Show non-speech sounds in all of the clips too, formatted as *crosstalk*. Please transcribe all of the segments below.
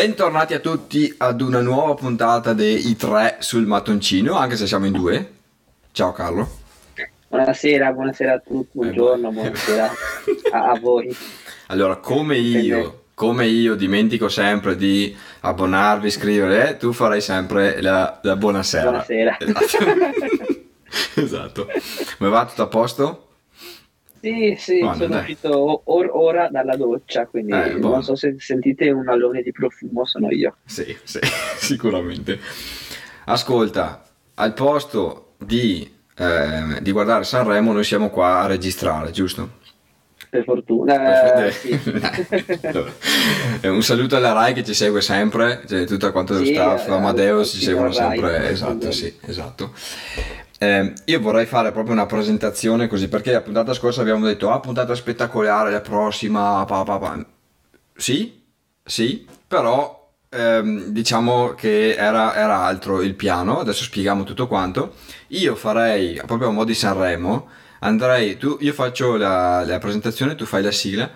Bentornati a tutti ad una nuova puntata dei tre sul mattoncino, anche se siamo in due. Ciao Carlo. Buonasera, buonasera a tutti, buongiorno, buonasera a, a voi. Allora, come io, come io dimentico sempre di abbonarvi, iscrivere, tu farai sempre la, la buonasera. Buonasera. *laughs* esatto. Come va tutto a posto? Sì, sì, Guarda, sono dai. uscito or- ora dalla doccia, quindi Eh, buono. non so se sentite un allone di profumo, sono io. Sì, sì, *laughs* sicuramente. Ascolta, al posto di, eh, di guardare Sanremo, noi siamo qua a registrare, giusto? Per fortuna. Eh, Perfetto. sì. *laughs* Eh, Un saluto alla Rai che ci segue sempre, cioè, tutto quanto lo Sì, staff, eh, Amadeus ci seguono sempre. Esatto, sì, esatto. Eh, io vorrei fare proprio una presentazione così, perché la puntata scorsa abbiamo detto, ah, puntata spettacolare, la prossima, pa, pa, pa. Sì, sì, però ehm, diciamo che era, era altro il piano, adesso spieghiamo tutto quanto. Io farei, proprio a mo' di Sanremo, andrei, tu, io faccio la, la presentazione, tu fai la sigla.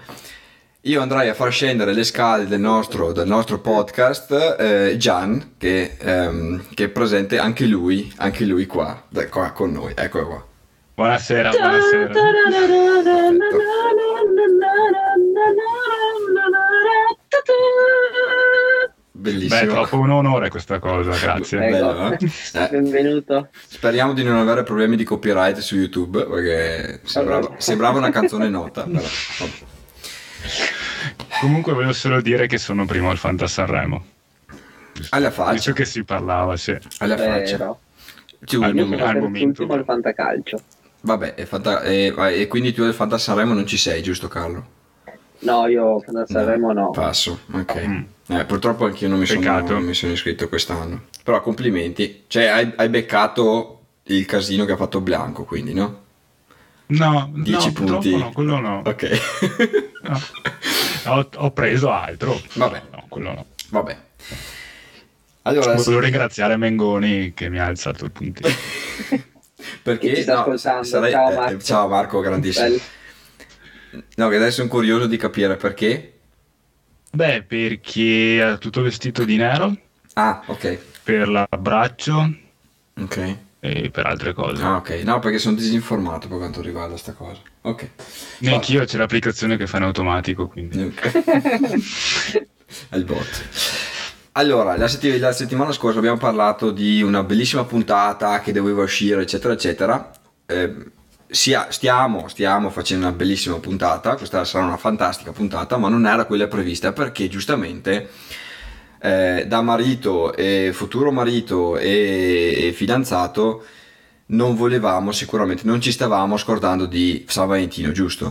Io andrei a far scendere le scale del nostro, del nostro podcast eh, Gian, che, ehm, che è presente anche lui, anche lui qua, da- qua con noi. Eccolo qua. Buonasera, buonasera. Beh, Bellissimo. è troppo un onore questa cosa, grazie. Ecco. Bello, eh? Eh. Benvenuto. Speriamo di non avere problemi di copyright su YouTube perché sembrava, sembrava una canzone nota. Però. Comunque volevo solo dire che sono primo al Fanta Sanremo. Alla faccia, che si parlava, sì. alla Vero. faccia. Al momento- sono al momento. l'ultimo al fantacalcio. vabbè, è fatta- e, e quindi tu del Fanta Sanremo non ci sei, giusto Carlo? No, io Fanta Sanremo no. Passo, ok. Mm. Eh, purtroppo anch'io non mi, sono, non mi sono iscritto quest'anno. Però complimenti. Cioè, hai, hai beccato il casino che ha fatto Bianco, quindi, no? No, 10 no, purtroppo punti. no, quello no. Ok. No. Ho, ho preso altro. Vabbè. No, quello no. Vabbè. Allora, Volevo ringraziare Mengoni che mi ha alzato il puntino. *laughs* perché ci sta no, sarei- Ciao, eh, Marco. ciao Marco, grandissimo. Bello. No, che adesso sono curioso di capire perché. Beh, perché è tutto vestito di nero Ah, ok. per l'abbraccio Ok. E per altre cose. Ah, ok. No, perché sono disinformato per quanto riguarda sta cosa. Ok. Neanch'io c'è l'applicazione che fa in automatico, quindi. Ok. *laughs* È il bot. Allora, la, setti- la settimana scorsa abbiamo parlato di una bellissima puntata che doveva uscire, eccetera, eccetera. Eh, sia- stiamo, stiamo facendo una bellissima puntata, questa sarà una fantastica puntata, ma non era quella prevista perché giustamente eh, da marito e futuro marito e, e fidanzato non volevamo sicuramente, non ci stavamo scordando di San Valentino, giusto?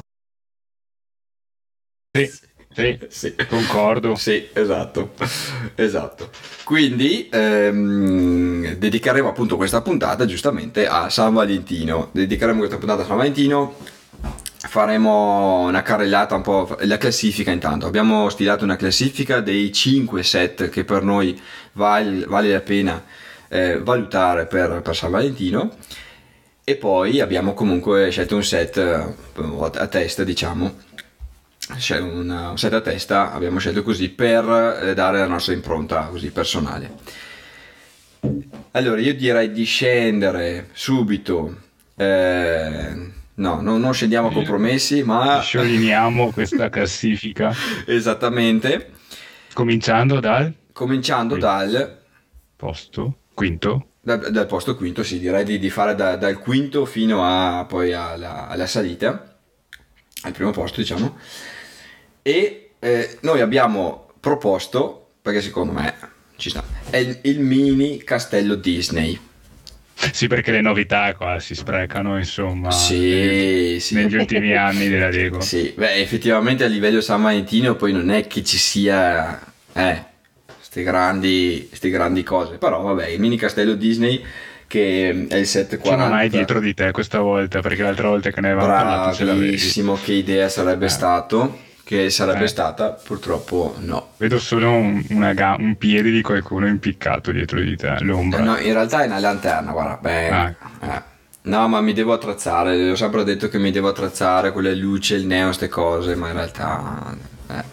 Sì, sì, Sì. concordo. Sì, esatto, esatto. Quindi ehm, dedicheremo appunto questa puntata giustamente a San Valentino. Dedicheremo questa puntata a San Valentino. Faremo una carrellata un po', la classifica intanto. Abbiamo stilato una classifica dei 5 set che per noi val- vale la pena eh, valutare per, per San Valentino. E poi abbiamo comunque scelto un set eh, a testa, diciamo, un set a testa, abbiamo scelto così per eh, dare la nostra impronta così personale. Allora, io direi di scendere subito. eh, no, no, non scendiamo a compromessi, ma *laughs* Scioliniamo questa classifica. esattamente, Cominciando dal cominciando dal, posto quinto. dal, dal posto quinto, sì, direi di, di fare da- dal quinto fino a, poi alla, alla salita, al primo posto, diciamo. E eh, noi abbiamo proposto, perché secondo me ci sta, è il, il mini castello Disney. Sì, perché le novità qua si sprecano, insomma, Sì, sì. negli ultimi anni della Lego. Sì, beh, effettivamente a livello San Valentino poi non è che ci sia, eh, queste grandi, grandi cose, però vabbè, il mini castello Disney che è il 740. Chi non hai dietro di te questa volta, perché l'altra volta che ne avevamo parlato ce l'avevi. Bravissimo, che idea sarebbe Eh. stato, che sarebbe Eh. stata, purtroppo no. Vedo solo un, una ga- un piede di qualcuno impiccato dietro di te, l'ombra. No, in realtà è una lanterna, guarda, beh, Ah. eh. No, ma mi devo attrezzare, ho sempre detto che mi devo attrezzare con le luci, il neo, queste cose, ma in realtà... eh.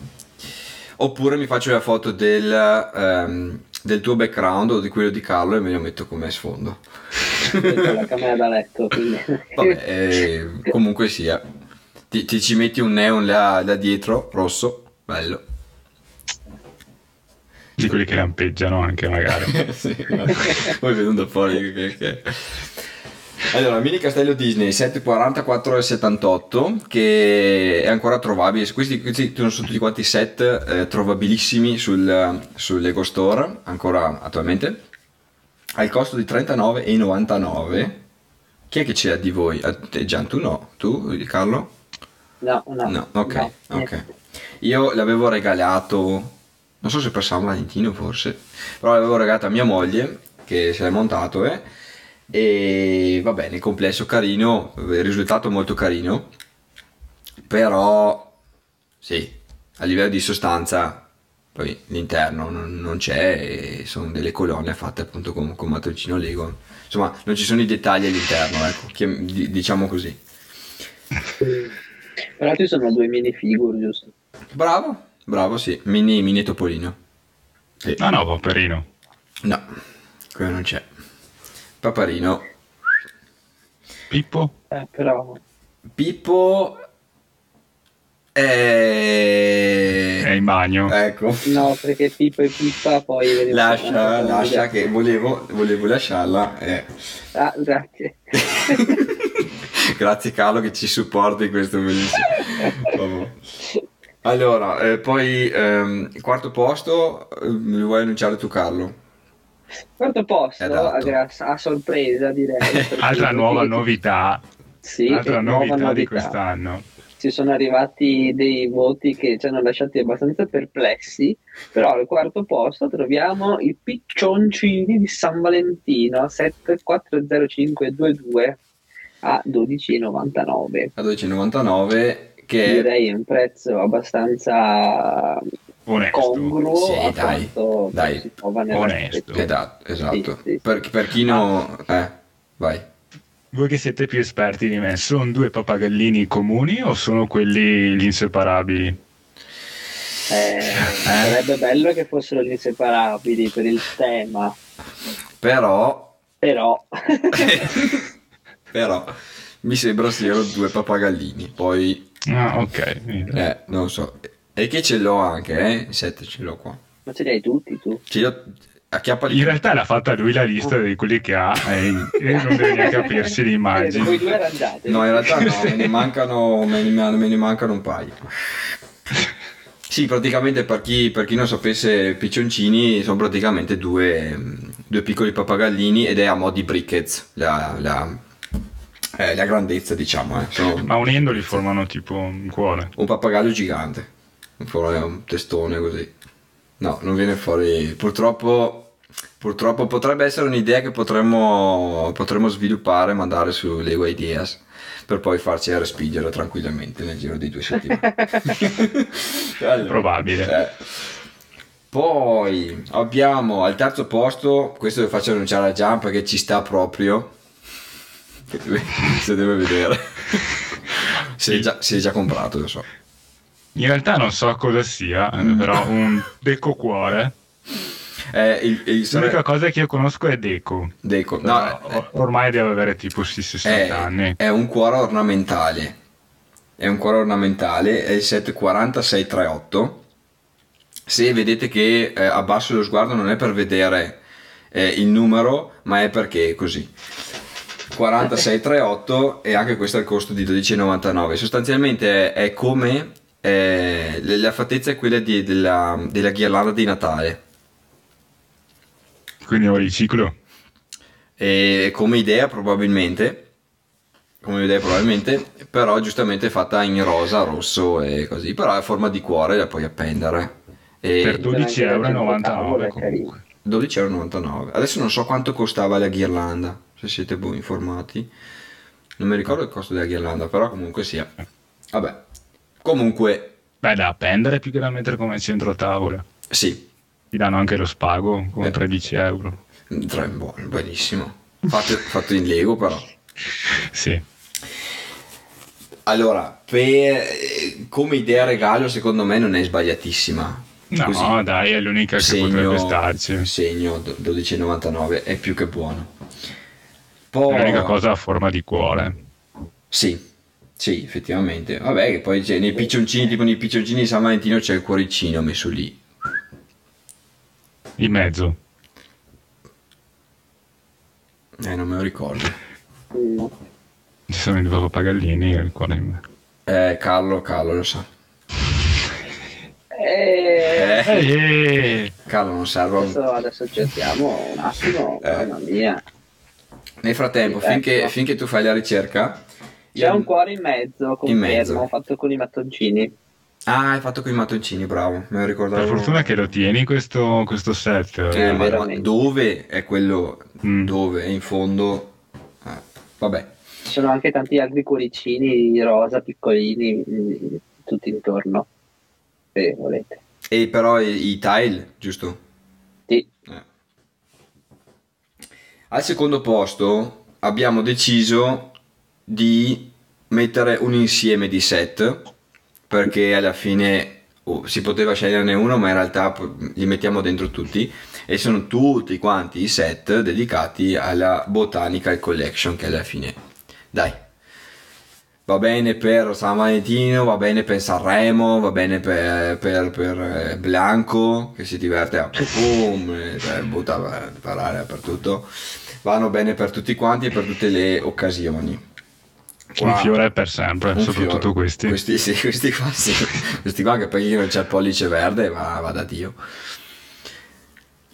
Oppure mi faccio la foto del, ehm, del tuo background o di quello di Carlo e me lo metto come sfondo. Con la camera da letto, quindi. *laughs* Vabbè, eh, comunque sia. Ti, ti ci metti un neon là, là dietro, rosso, bello. Di quelli che lampeggiano anche magari. *laughs* sì, poi da fuori che, che- Allora, mini castello Disney 744,78 che è ancora trovabile. Questi, questi sono tutti quanti set eh, trovabilissimi sul, sul Lego Store ancora attualmente. Al costo di 39,99. Chi è che c'è di voi? Te, Gian, tu no? Tu, Carlo? No, no. No, ok, no, ok. niente. Io l'avevo regalato, non so se per San Valentino forse, però l'avevo regalato a mia moglie che se l'è montato eh, e va bene, il complesso carino, il risultato molto carino, però sì, a livello di sostanza poi l'interno non, non c'è e sono delle colonne fatte appunto con, con mattoncino Lego, insomma non ci sono i dettagli all'interno, ecco, diciamo così. *laughs* Però ci sono due minifigure, giusto? Bravo, bravo, sì, mini, mini topolino. Sì. No, no, poverino. No, quello non c'è. Paparino. Pippo? Eh, però. Pippo è... È in bagno. Ecco. No, perché Pippo e Pippa poi... Lascia, lascia che volevo, volevo lasciarla. eh. Ah, grazie. *laughs* Grazie Carlo che ci supporti in questo bellissimo. Allora, eh, poi ehm, quarto posto, eh, mi vuoi annunciare tu Carlo? Quarto posto, Esatto. a, a sorpresa direi. *laughs* Altra nuova novità. Sì, Altra nuova novità di novità. quest'anno. Ci sono arrivati dei voti che ci hanno lasciati abbastanza perplessi, però al quarto posto troviamo i piccioncini di San Valentino 740522 a 12,99. A 12,99 che Direi un prezzo abbastanza Onesto. congruo Sì, a dai, dai. si trova nella Onesto. Esatto, esatto. Sì, sì. Per, per chi no... Eh, vai. Voi che siete più esperti di me, sono due pappagallini comuni o sono quelli gli inseparabili? Eh, sarebbe bello che fossero gli inseparabili per il tema, Però... però *laughs* *laughs* Però... Mi sembra siano due pappagallini. Poi... Ah, ok. Eh, non so. E che ce l'ho anche, eh? 7 ce l'ho qua. ma ce li hai tutti tu. Ce l'ho... Acchiappali. In realtà l'ha fatta lui la lista di quelli che ha e, e non deve neanche aprirsi le Eh, voi immagini. due arrangiate. No, in realtà no, me ne mancano, me ne, me ne mancano un paio. Sì, praticamente per chi, per chi non sapesse, piccioncini sono praticamente due, due piccoli pappagallini ed è a mo' di brickets la, la, eh, la grandezza, diciamo. Eh. Sono Ma unendoli formano tipo un cuore. un pappagallo gigante, fuori un testone così. No, non viene fuori. Purtroppo, purtroppo potrebbe essere un'idea che potremmo, potremmo sviluppare mandare su Lego Ideas per poi farci respingere tranquillamente nel giro di due settimane. *laughs* Allora, Probabile. eh. Poi abbiamo al terzo posto, questo lo faccio annunciare a Gian perché ci sta proprio. *laughs* Se deve vedere. *laughs* Si è già, si è già comprato, lo so. In realtà non so cosa sia, eh, però un deco cuore. Eh, il, il L'unica cosa che io conosco è deco. Deco. No, eh, ormai deve avere tipo sì, 60 è, anni. è un cuore ornamentale. È un cuore ornamentale, è il set 40638. Se vedete che eh, abbasso lo sguardo non è per vedere eh, il numero, ma è perché è così. 4638 e anche questo è il costo di 12,99. Sostanzialmente è, è come eh, la fattezza è quella di- della, della ghirlanda di Natale. Quindi ho il ciclo. E come idea probabilmente come idea probabilmente però giustamente è fatta in rosa rosso e così però è a forma di cuore la puoi appendere e Per 12,99 euro è comunque. 12,99€ adesso non so quanto costava la ghirlanda se siete voi informati non mi ricordo il costo della ghirlanda però comunque sia vabbè comunque Beh, da appendere più che da mettere come centro tavola. sì Ti danno anche lo spago con Eh. 13 euro. buono, benissimo fatto, fatto in Lego però Sì. Allora, per- come idea regalo secondo me non è sbagliatissima, No, Così. dai, è l'unica che segno, potrebbe starci. segno do- 12,99 è più che buono. È Poi, l'unica cosa a forma di cuore. Sì, sì, effettivamente. Vabbè, che poi c'è nei piccioncini, tipo nei piccioncini di San Valentino c'è il cuoricino messo lì. In mezzo. Eh, non me lo ricordo. Ci sono i due papagallini e il cuore in mezzo. Eh, Carlo, Carlo lo sa. Eh, Eh, Eh, Carlo non serve. adesso, adesso cerchiamo un attimo, Eh. mamma mia. Nel frattempo, Sì, finché, ecco. finché tu fai la ricerca... C'è io- un cuore in mezzo, confermo, mezzo. fatto con i mattoncini. Ah, hai fatto con i mattoncini, bravo. Me lo ricordavo. per fortuna che lo tieni questo, questo set. Eh, ma- ma veramente. dove è quello? Mm. Dove? È in fondo? Eh, vabbè. Ci sono anche tanti altri cuoricini rosa, piccolini, mm, tutti intorno. Se volete. E però i, i tile, giusto? Sì. Eh. Al secondo posto abbiamo deciso di mettere un insieme di set perché alla fine oh, si poteva sceglierne uno ma in realtà li mettiamo dentro tutti e sono tutti quanti i set dedicati alla Botanical Collection che alla fine dai va bene per San Valentino, va bene per Sanremo, va bene per, per, per, eh, Blanco che si diverte a boom, eh, cioè, butta per parlare dappertutto, vanno bene per tutti quanti e per tutte le occasioni. Un Wow. fiore per sempre, Un soprattutto fiore. questi. Questi, sì, questi qua sì, *laughs* questi qua che poi non c'è il pollice verde, va, va da Dio.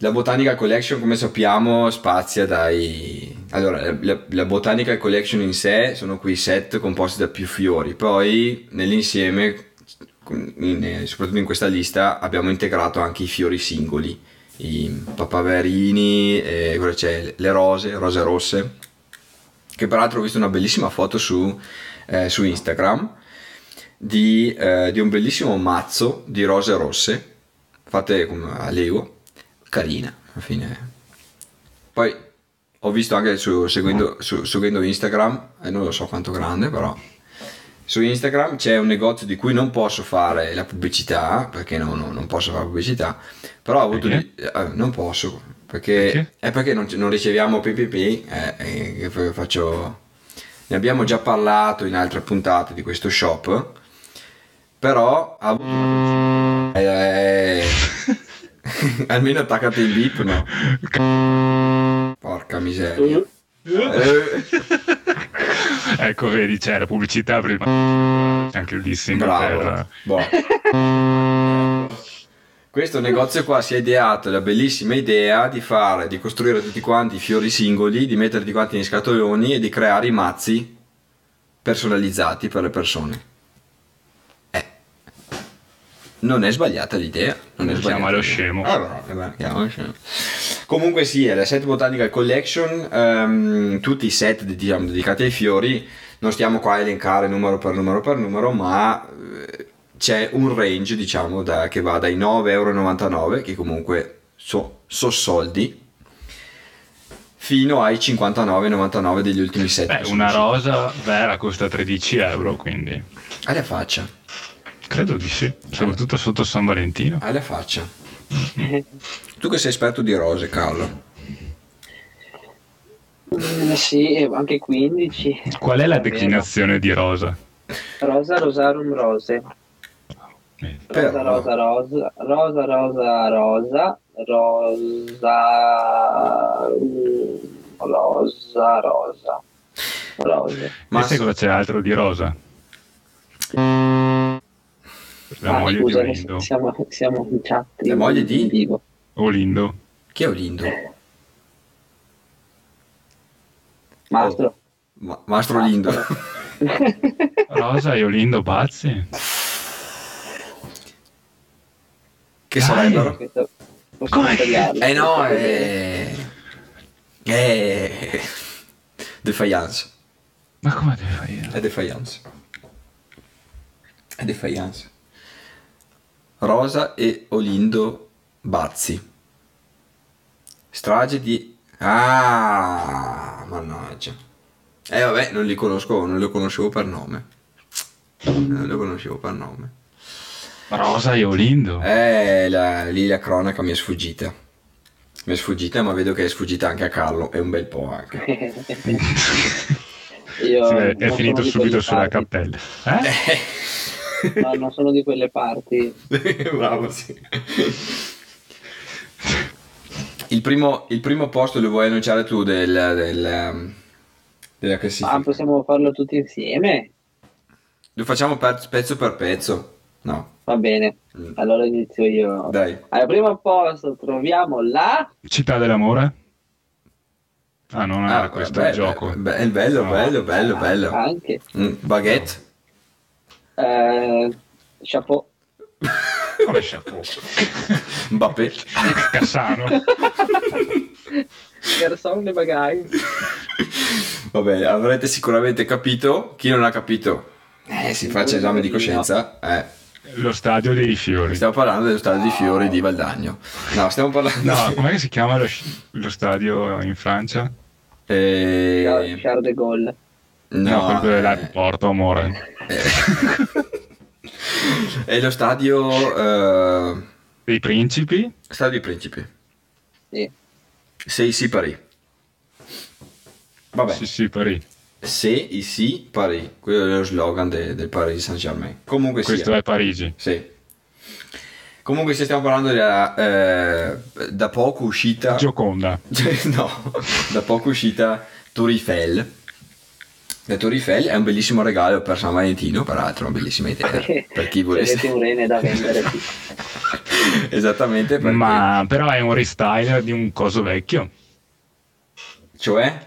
La Botanical Collection, come sappiamo, spazia dai... Allora, la, la- Botanical Collection in sé sono quei set composti da più fiori, poi nell'insieme, in- eh, soprattutto in questa lista, abbiamo integrato anche i fiori singoli, i papaverini, eh, le rose, rose rosse, che peraltro ho visto una bellissima foto su, eh, su Instagram di, eh, di un bellissimo mazzo di rose rosse fatte a Lego carina. Alla fine poi ho visto anche su, seguendo, su- seguendo Instagram e non lo so quanto grande però su Instagram c'è un negozio di cui non posso fare la pubblicità perché no- no- non posso fare pubblicità però ho avuto di- eh, non posso perché, Perché? è perché non, non riceviamo PPP eh, eh, faccio ne abbiamo già parlato in altre puntate di questo shop però ha avuto eh, *laughs* *laughs* almeno attaccate il beep no *laughs* porca miseria *laughs* ecco, vedi, c'è la pubblicità prima. C'è anche il dissing bravo per... Boh. questo negozio qua si è ideato la bellissima idea di fare di costruire tutti quanti i fiori singoli di mettere tutti quanti nei scatoloni e di creare i mazzi personalizzati per le persone non è sbagliata l'idea non è sbagliata scemo. Ah, eh beh, lo scemo. comunque sì è la set botanical collection ehm, tutti i set diciamo, dedicati ai fiori. Non stiamo qua a elencare numero per numero per numero ma eh, c'è un range diciamo da- che va dai 9,99€ che comunque so, so soldi fino ai 59,99 degli ultimi set Beh, sono una rosa vera costa 13 euro, quindi. Alla faccia credo di sì, soprattutto sotto San Valentino. alla faccia tu che sei esperto di rose Carlo Mm, sì, anche 15. Qual è la declinazione di rosa? Rosa, rosarum, rose. Rosa, rosa, rosa, rosa, rosa, rosa, rosa, mm, rosa, rosa, rose. Ma sai cosa c'è altro di rosa? La Ah, moglie scusa, di Olindo. siamo, siamo in chat. La moglie di? vivo. Olindo. chi è Olindo? Mastro. Ma- Mastro Lindo *laughs* *laughs* Rosa e Olindo pazzi? che Dai. sarebbero? Come? Eh no, è... È... Defiance. Ma come devi fare? È Defiance. È Defiance. Rosa e Olindo Bazzi. Strage di... Ah, mannaggia. Eh vabbè, non li conosco, non li conoscevo per nome. Non li conoscevo per nome. Rosa e Olindo. Eh, la, lì la cronaca mi è sfuggita. Mi è sfuggita, ma vedo che è sfuggita anche a Carlo, e un bel po' anche. *laughs* Io Sì, è finito subito sulla cappella. Eh? *laughs* *laughs* No, non sono di quelle parti. *laughs* Bravo, sì. Il primo, il primo posto lo vuoi annunciare tu del, del, um, della classifica? Ma possiamo farlo tutti insieme? Lo facciamo per- pezzo per pezzo? No, Va bene, Mm. allora inizio io. dai. Al primo posto troviamo la... Città dell'amore? Ah, non era Ah, questo beh, il gioco. beh, beh, bello, No. bello, bello, bello. Anche. Mm, baguette? Eh, chapeau. Come chapeau? Mbappé? Cassano. Garçon de bagaille. Vabbè, avrete sicuramente capito. Chi non ha capito, eh, si faccia esame di coscienza. Eh, Lo stadio dei fiori. stiamo parlando dello stadio di Fiori di Valdagno. No, stiamo parlando... No, com'è che si chiama lo, lo stadio in Francia? Eh, Charles de Gaulle. No, no, quello eh, dell'aeroporto, amore. eh, *laughs* è lo stadio... eh, Dei principi? stadio Principi. Sì. Sei sì Paris. Vabbè. Sì, sì, Parì. Se ici Paris, quello è lo slogan de- del Paris Saint Germain. Comunque Questo sia. è Parigi. Sì. Comunque se stiamo parlando della eh, da poco uscita Gioconda. *laughs* no, da poco uscita Tour La Tour Eiffel è un bellissimo regalo per San Valentino, peraltro, una bellissima idea *laughs* per chi Se volesse. avete un rene da vendere. *laughs* Esattamente perché Ma però è un restyler di un coso vecchio. cioè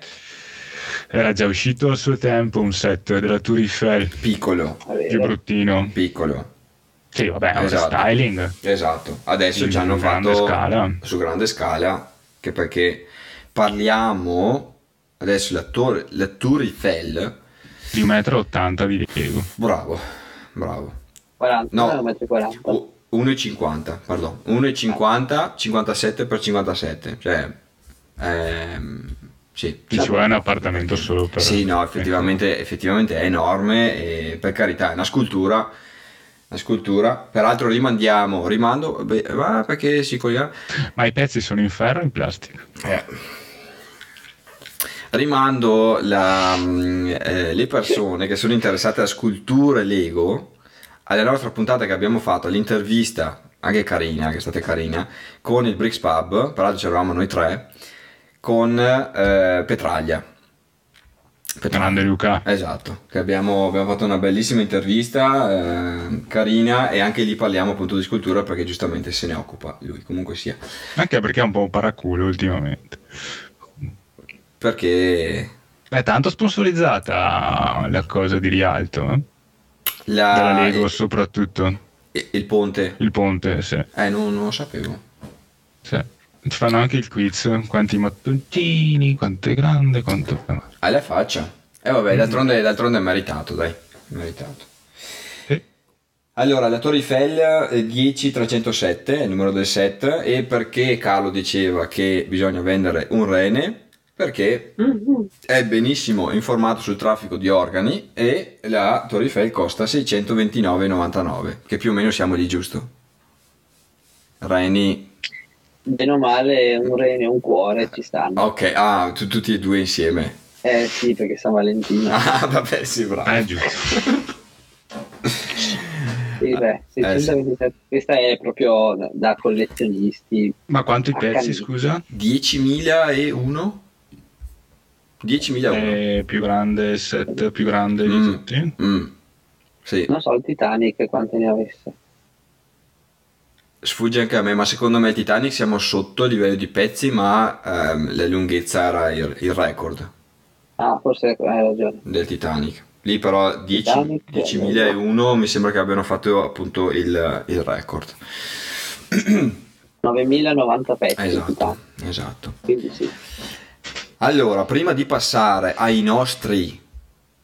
Era già uscito al suo tempo un set della Tour Eiffel piccolo, più bruttino. piccolo. Sì, vabbè, è un Esatto. restyling. Esatto, adesso In ci hanno grande fatto scala. su grande scala, che perché parliamo adesso la, tor- la Tour Eiffel, Di 1,80 m di Lego. bravo, bravo, 40, No. no. 1,40 m. U- 1,50, pardon, 1,50, 57 per 57, cioè, ehm, sì. Ci vuole un appartamento solo per... Sì, no, effettivamente, effettivamente è enorme e per carità è una scultura, una scultura, peraltro rimandiamo, rimando, beh, perché si collega, Ma i pezzi sono in ferro o in plastica? Eh. Rimando la, mm, eh, le persone che sono interessate a sculture Lego alla nostra puntata che abbiamo fatto, l'intervista, anche carina, che è stata carina, con il Bricks Pub, peraltro c'eravamo noi tre, con eh, Petraglia. Grande Luca. Esatto, che abbiamo, abbiamo fatto una bellissima intervista, eh, carina, e anche lì parliamo appunto di scultura perché giustamente se ne occupa lui, comunque sia. Anche perché è un po' un paraculo ultimamente. Perché È tanto sponsorizzata la cosa di Rialto, eh? la, Della Lego il, soprattutto. il ponte, Il ponte, sì. eh, non, non lo sapevo. sì. Ci fanno anche il quiz, quanti mattoncini, quanto è grande, quanto... Alla faccia. E vabbè, d'altronde, d'altronde è meritato, dai, meritato. Allora, la Torre Eiffel eh, 10307 è il numero del set e perché Carlo diceva che bisogna vendere un rene? Perché Mhm. è benissimo informato sul traffico di organi e la Torre Eiffel costa 629,99, che più o meno siamo lì giusto. Reni, Bene o male, un rene e un cuore ci stanno. ok, ah, tu- tutti e due insieme. Eh sì, perché San Valentino. *laughs* Ah, vabbè, sì, bravo. Eh, giusto. Sì, beh, Eh, 627. Questa è proprio da, collezionisti. Ma quanti pezzi, scusa? 10.001? 10.001? È più grande il set, più grande di Mm. tutti? Mm. Sì, Non so il Titanic quante ne avesse. sfugge anche a me, ma secondo me il Titanic siamo sotto il livello di pezzi, ma ehm, la lunghezza era il, il record Ah, forse hai ragione. del Titanic. Lì però 10 Titanic, 10.001 mi sembra che abbiano fatto appunto il, il record. *clears throat* 9090 pezzi. Esatto, esatto. Quindi sì. Allora, prima di passare ai nostri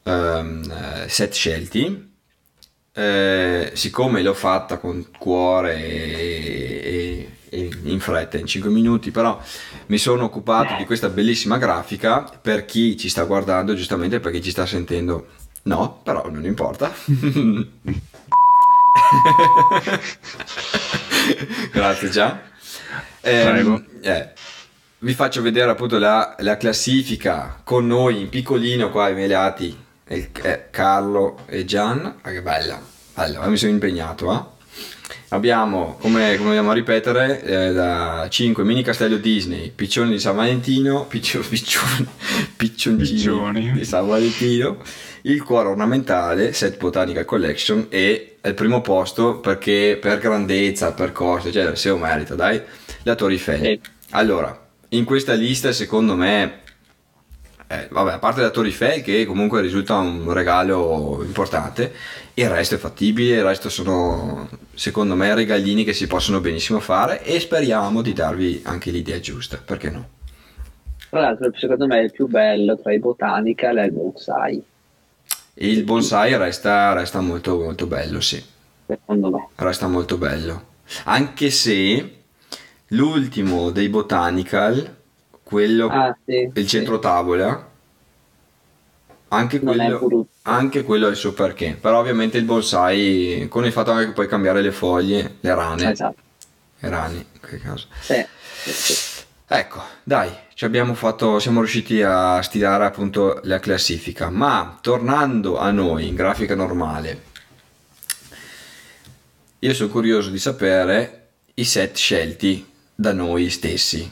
eh, set scelti, eh, siccome l'ho fatta con cuore e, e- e in fretta, in 5 minuti, però mi sono occupato di questa bellissima grafica per chi ci sta guardando, giustamente per chi ci sta sentendo. No, però non importa. *laughs* Grazie già. Ehm, Prego. eh, vi faccio vedere appunto la, la classifica con noi in piccolino qua ai melati eh, eh, Carlo e Gian. Ah, che bella. Allora, mi sono impegnato. eh. Abbiamo, come, come andiamo a ripetere, eh, da 5 mini castello Disney, piccioni di San Valentino, piccio, piccioni, piccioncini Piccioni. di San Valentino, il cuore ornamentale, Set Botanical Collection e al primo posto perché per grandezza, per costo, cioè se lo merita, dai, la Torre Eiffel. Allora, in questa lista secondo me, eh, vabbè, a parte la Torre Eiffel che comunque risulta un regalo importante, il resto è fattibile, il resto sono secondo me regalini che si possono benissimo fare e speriamo di darvi anche l'idea giusta, perché no? Tra l'altro, secondo me il più bello tra i botanical è il bonsai, Il bonsai resta, resta molto, molto bello, sì, secondo me. resta molto bello. Anche se l'ultimo dei botanical, quello, Ah, sì. il centro tavola, anche è quello, anche quello ha il suo perché. Però ovviamente il bonsai, con il fatto anche che puoi cambiare le foglie, le rane, Esatto. le rane, in quel caso. Sì, sì, sì. Ecco, dai, ci abbiamo fatto, siamo riusciti a stilare appunto la classifica, ma tornando a noi in grafica normale, io sono curioso di sapere i set scelti da noi stessi.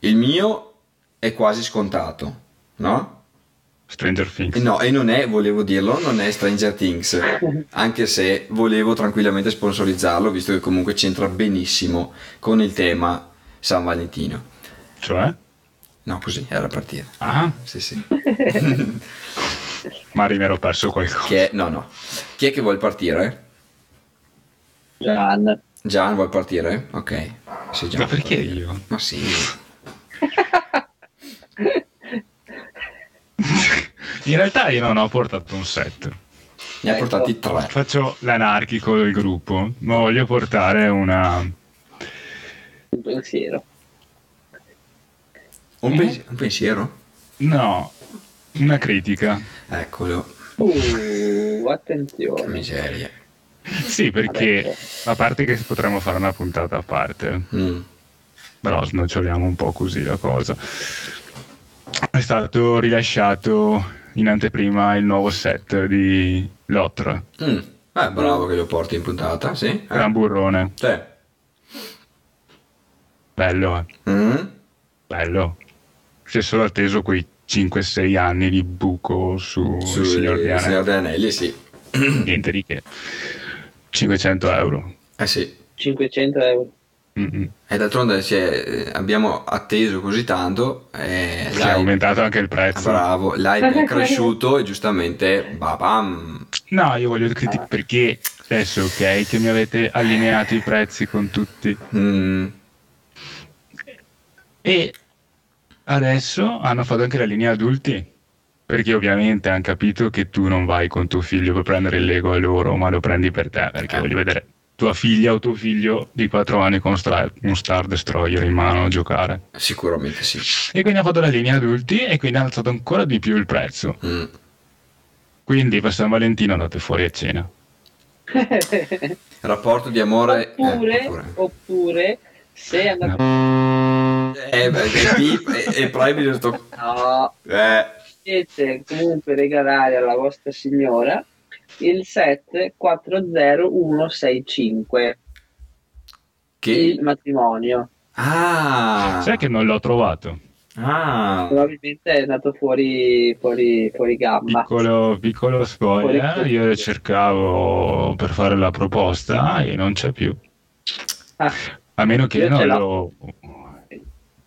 Il mio è quasi scontato, no? Stranger Things. E No, e non è, volevo dirlo, non è Stranger Things, *laughs* anche se volevo tranquillamente sponsorizzarlo, visto che comunque c'entra benissimo con il tema San Valentino. Cioè? No, così, era a partire. Ah, Sì, sì. *laughs* Mari mi ero perso qualcosa. Chi è, no, no. Chi è che vuole partire? Gian. Gian vuole partire? Ok. Sì, Gian Ma perché partire. io? Ma sì. *laughs* In realtà io non ho portato un set. Ne ha portati tre. Faccio l'anarchico del gruppo, ma voglio portare una... Un pensiero. Un, pens- un pensiero? No, una critica. Eccolo. Uh, Che attenzione. miseria. Sì, perché a parte che potremmo fare una puntata a parte, Mm. però snoccioliamo un po' così la cosa. È stato rilasciato in anteprima il nuovo set di Lotra, Mm. Eh, bravo che lo porti in puntata, sì. Eh. Gran burrone. Sì. Bello, eh. Mm. bello. Si è solo atteso quei 5-6 anni di buco su, Su il signor il Diane. Signor degli Anelli, sì. Niente di che. 500 euro. Eh sì. 500 euro. Mm-mm. E d'altronde si è- abbiamo atteso così tanto. E Si è aumentato anche il prezzo. Bravo, l'hype è cresciuto e giustamente babam. No, io voglio criticare perché adesso ok che mi avete allineato i prezzi con tutti Mm. e adesso hanno fatto anche la linea adulti perché ovviamente hanno capito che tu non vai con tuo figlio per prendere il Lego a loro ma lo prendi per te perché Eh. voglio vedere tua figlia o tuo figlio di 4 anni con Star, un Star Destroyer in mano a giocare Sicuramente sì. e quindi ha fatto la linea adulti e quindi ha alzato ancora di più il prezzo Mm. quindi per San Valentino andate fuori a cena *laughs* Rapporto di amore. eh, oppure, oppure. oppure, se andate... Eh, beh, e, pip- e, e proibito sto. No, Eh, potete comunque regalare alla vostra signora il set 40165, che. il matrimonio. Ah! sai che non l'ho trovato Ah! Probabilmente è andato fuori, fuori, fuori gamma. Piccolo, piccolo spoiler, Fuori- io lo cercavo per fare la proposta e non c'è più. Ah, A meno che Io non lo...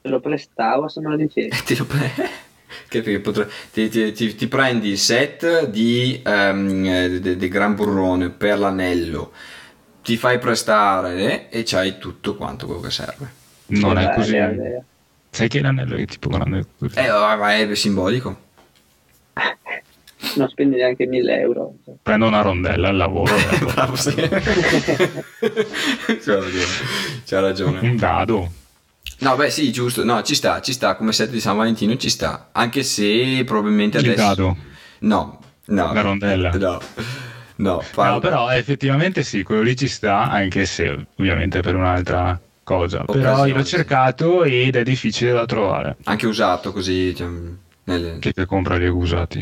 te lo prestavo se me lo dicevi. *laughs* Che perché potre- ti, ti- ti- ti prendi il set di, eh, de- de Gran Burrone per l'anello, ti fai prestare e c'hai tutto quanto quello che serve. Non è Vabbè, così. vabbè. Sai che l'anello è tipo grande così? Eh, ma è simbolico. Non spendi neanche 1000 euro. Prendo una rondella al lavoro, *laughs* e Bravo, sì. *laughs* C'ha ragione. C'ha ragione. un dado. No, beh, sì, giusto. No, ci sta, ci sta. Come set di San Valentino ci sta. Anche se probabilmente Il adesso. dado. No, no. La rondella. No. No, No, però effettivamente sì, quello lì ci sta, anche se ovviamente per un'altra cosa. Però Occasione, io l'ho cercato ed è difficile da trovare. anche usato così. cioè, nel- Chi che compra i Lego usati?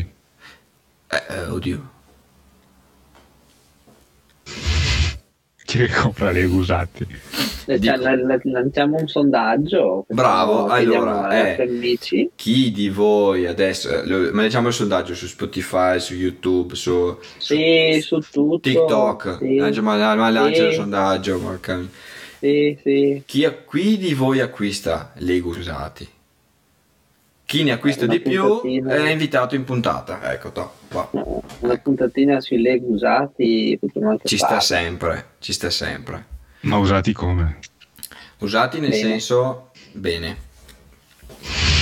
eh, eh, oddio. Chi che compra Lego usati? Eh, cioè, lanciamo un sondaggio. Bravo, allora, eh. Chi di voi adesso, eh, lo- ma leggiamo il sondaggio su Spotify, su YouTube, su, Sì, su tutto. TikTok, Sì, Lancia- ma, ma lancia Sì. il sondaggio. porca sì, sì. Chi, a- chi di voi acquista Lego usati? Chi ne acquista di più è invitato in puntata. Ecco, to, qua. No, Una puntatina sui leg usati Ci sta sempre, ci sta sempre. Ma usati come? Usati nel Bene. senso bene.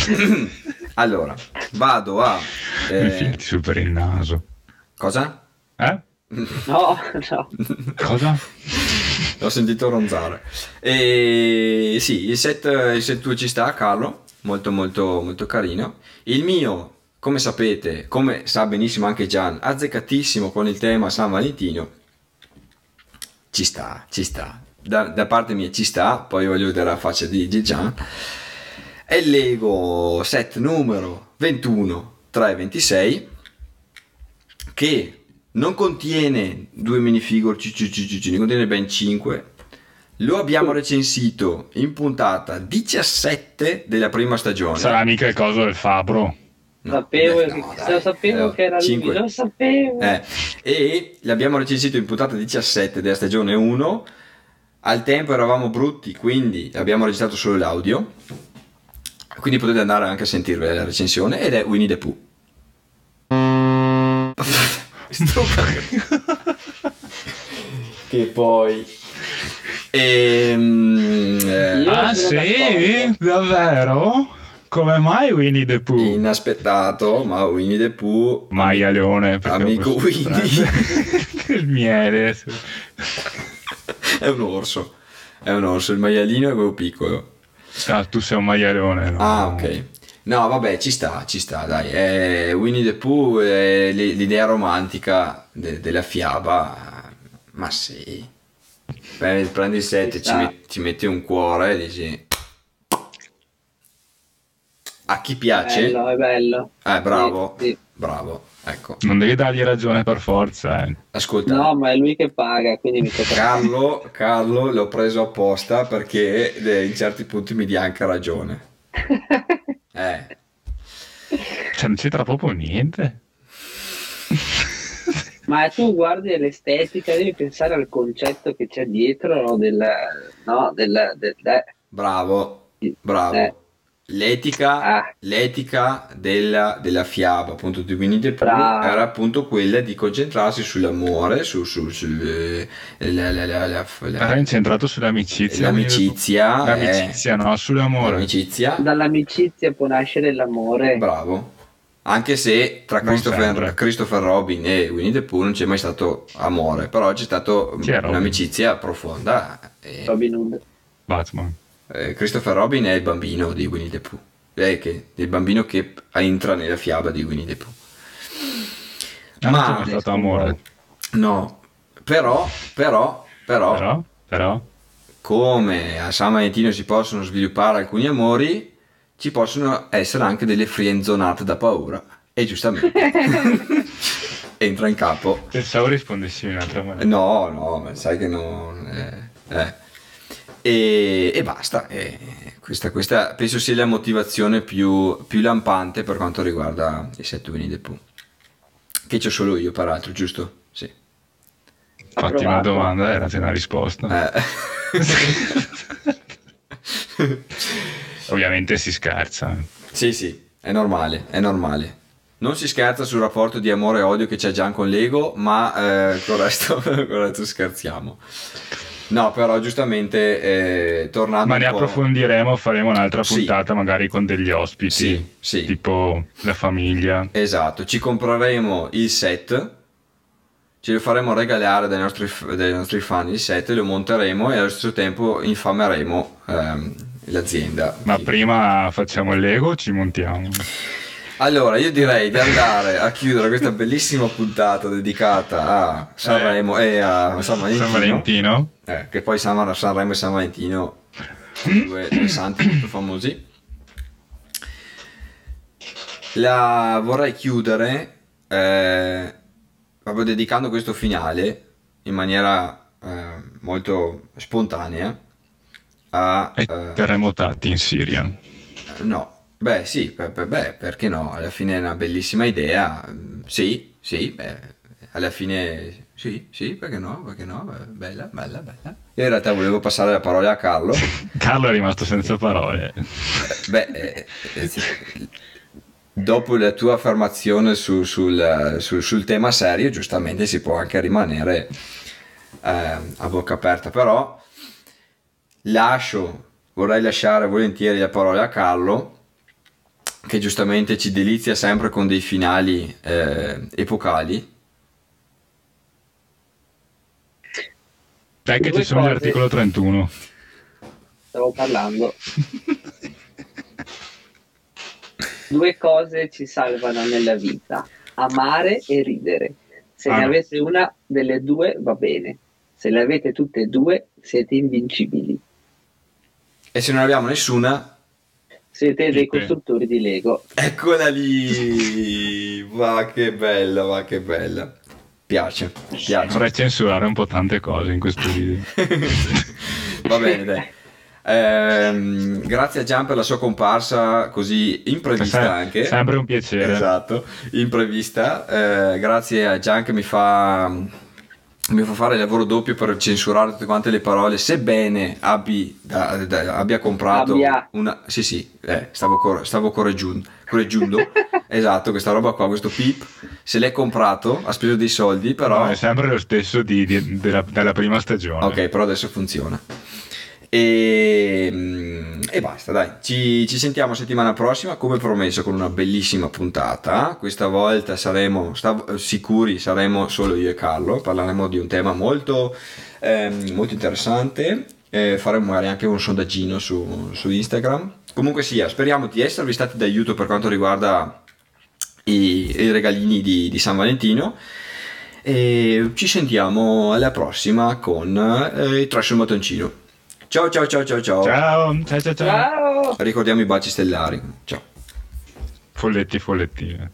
*coughs* allora, vado a... Mi eh, filti su per il naso. cosa? Eh? *laughs* No, no. Cosa? L'ho sentito ronzare. E sì, il set, il set tuo ci sta, Carlo, molto molto molto carino. Il mio, come sapete, come sa benissimo anche Gian, azzeccatissimo con il tema San Valentino. Ci sta, ci sta. Da, da parte mia ci sta, poi voglio vedere la faccia di, Gian. È il Lego set numero 21 326 che non contiene due minifigure, ci- ci- ci- ne contiene ben 5. Lo abbiamo recensito in puntata 17 della prima stagione. Sarà mica il coso del Fabro. No, sapevo, eh, che, no, dai. sapevo Eh, che era cinque. lui, lo sapevo. Eh, e l'abbiamo recensito in puntata 17 della stagione 1. Al tempo eravamo brutti, quindi abbiamo registrato solo l'audio. Quindi potete andare anche a sentirvi la recensione. Ed è Winnie the Pooh. *laughs* *laughs* Che poi. Ehm, eh, Ah sì? Davvero? Come mai Winnie the Pooh? inaspettato, ma Winnie the Pooh. Maialone. Amico Winnie. *laughs* il miele. È un orso. È un orso. Il maialino è quello piccolo. Ah, tu sei un maialone. no? Ah, ok. No, vabbè, ci sta, ci sta, dai. È Winnie the Pooh è l- l'idea romantica de- della fiaba. Ma sì. Prendi, prendi il set, Ci ci, sta. met- ci metti un cuore e dici... A chi piace? Bello, è bello. Eh, bravo. Sì, sì. Bravo, ecco. Non devi dargli ragione per forza. Eh. Ascolta. No, ma è lui che paga, quindi mi tocca. Carlo, Carlo l'ho preso apposta perché eh, in certi punti mi dia anche ragione. *laughs* Eh, Cioè, non c'entra proprio niente. Ma tu guardi l'estetica, devi pensare al concetto che c'è dietro no, del, no, del, del- eh, bravo, bravo. Eh. L'etica, Ah. l'etica della, della fiaba, appunto, di Winnie the Pooh era appunto quella di concentrarsi sull'amore, su, su, su eh, la, la, la, la, la- Era incentrato sull'amicizia. l'amicizia, the Pooh. eh, L'amicizia, no, sull'amore. l'amicizia, dall'amicizia può nascere l'amore. bravo. Anche se tra Non Christopher. Christopher Robin e Winnie the Pooh non c'è mai stato amore, però c'è è Robin? un'amicizia profonda. e- Robin Hood. Batman. Eh, Christopher Robin è il bambino di Winnie the Pooh. È che, il bambino che entra nella fiaba di Winnie the Pooh. Ah, Ma- non c'è mai stato amore. No, però, però, però, Però, però. come a San Valentino si possono sviluppare alcuni amori, ci possono essere anche delle frienzonate da paura. E giustamente *laughs* entra in capo. Pensavo rispondessi in un'altra maniera. No, no, ma sai che non... eh, eh. E, e basta. e questa, questa penso sia la motivazione più, più lampante per quanto riguarda i set Winnie the Pooh. Che c'ho solo io, peraltro, giusto? Sì. Fatti una domanda, era una risposta. Eh. *laughs* *laughs* Ovviamente si scherza. sì, sì, è normale, è normale. Non si scherza sul rapporto di amore e odio che c'è Gian con Lego, ma eh, con, il resto, *laughs* con il resto scherziamo. No, però giustamente eh, tornando Ma ne approfondiremo, faremo un'altra Sì. puntata magari con degli ospiti, Sì, sì. tipo la famiglia. Esatto, ci compreremo il set, ce lo faremo regalare dai nostri, dai nostri fan il set, lo monteremo e allo stesso tempo infameremo ehm, l'azienda. Ma Sì. prima facciamo il Lego ci montiamo? Allora, io direi di andare a chiudere questa bellissima puntata dedicata a Sanremo e a San Valentino. San Valentino. Eh, che poi San- Sanremo e San Valentino due, due santi molto famosi. La vorrei chiudere eh, proprio dedicando questo finale in maniera eh, molto spontanea a... Ai eh, terremotati in Siria. No, beh sì, beh, perché no? Alla fine è una bellissima idea. Sì, sì, beh, alla fine sì, sì, perché no? Perché no? Bella, bella, bella. Io in realtà volevo passare la parola a Carlo. *laughs* Carlo è rimasto senza parole. Beh, eh, eh, dopo la tua affermazione su- sul, sul- sul tema serio, giustamente si può anche rimanere eh, a bocca aperta, però lascio, vorrei lasciare volentieri la parola a Carlo, che giustamente ci delizia sempre con dei finali eh, epocali. Dai che ci sono cose. l'articolo 31. Stavo parlando. Due cose ci salvano nella vita, amare e ridere. Se Ah, ne avete una delle due va bene, se le avete tutte e due siete invincibili. E se non abbiamo nessuna, Siete dei costruttori di Lego. eccola lì! Va che bella, va che bella. Piace, piace. Vorrei censurare un po' tante cose in questo video. *laughs* Va bene, dai. Ehm, grazie a Gian per la sua comparsa così imprevista Sem- anche. Sempre un piacere. Esatto, imprevista. Eh, grazie a Gian che mi fa, mi fa fare il lavoro doppio per censurare tutte quante le parole, sebbene abbi- da- da- abbia comprato Abbia. una... Sì, sì, eh, stavo, cor- stavo correggiun- correggendo. *laughs* esatto, questa roba qua, questo pip, se l'è comprato, ha speso dei soldi, però... No, è sempre lo stesso di- di- della, della prima stagione. Ok, però adesso funziona. E, mm, e basta, dai. Ci, ci sentiamo settimana prossima, come promesso, con una bellissima puntata. Questa volta saremo stav- sicuri, saremo solo io e Carlo. Parleremo di un tema molto, ehm, molto interessante. Eh, faremo magari anche un sondaggino su, su Instagram. Comunque sia, speriamo di esservi stati d'aiuto per quanto riguarda i, i regalini di, di San Valentino. E ci sentiamo alla prossima con eh, il trash sul mattoncino. Ciao ciao ciao ciao ciao. Ciao, ciao, ciao, ciao. Ricordiamo i baci stellari. Ciao. Folletti, folletti. eh.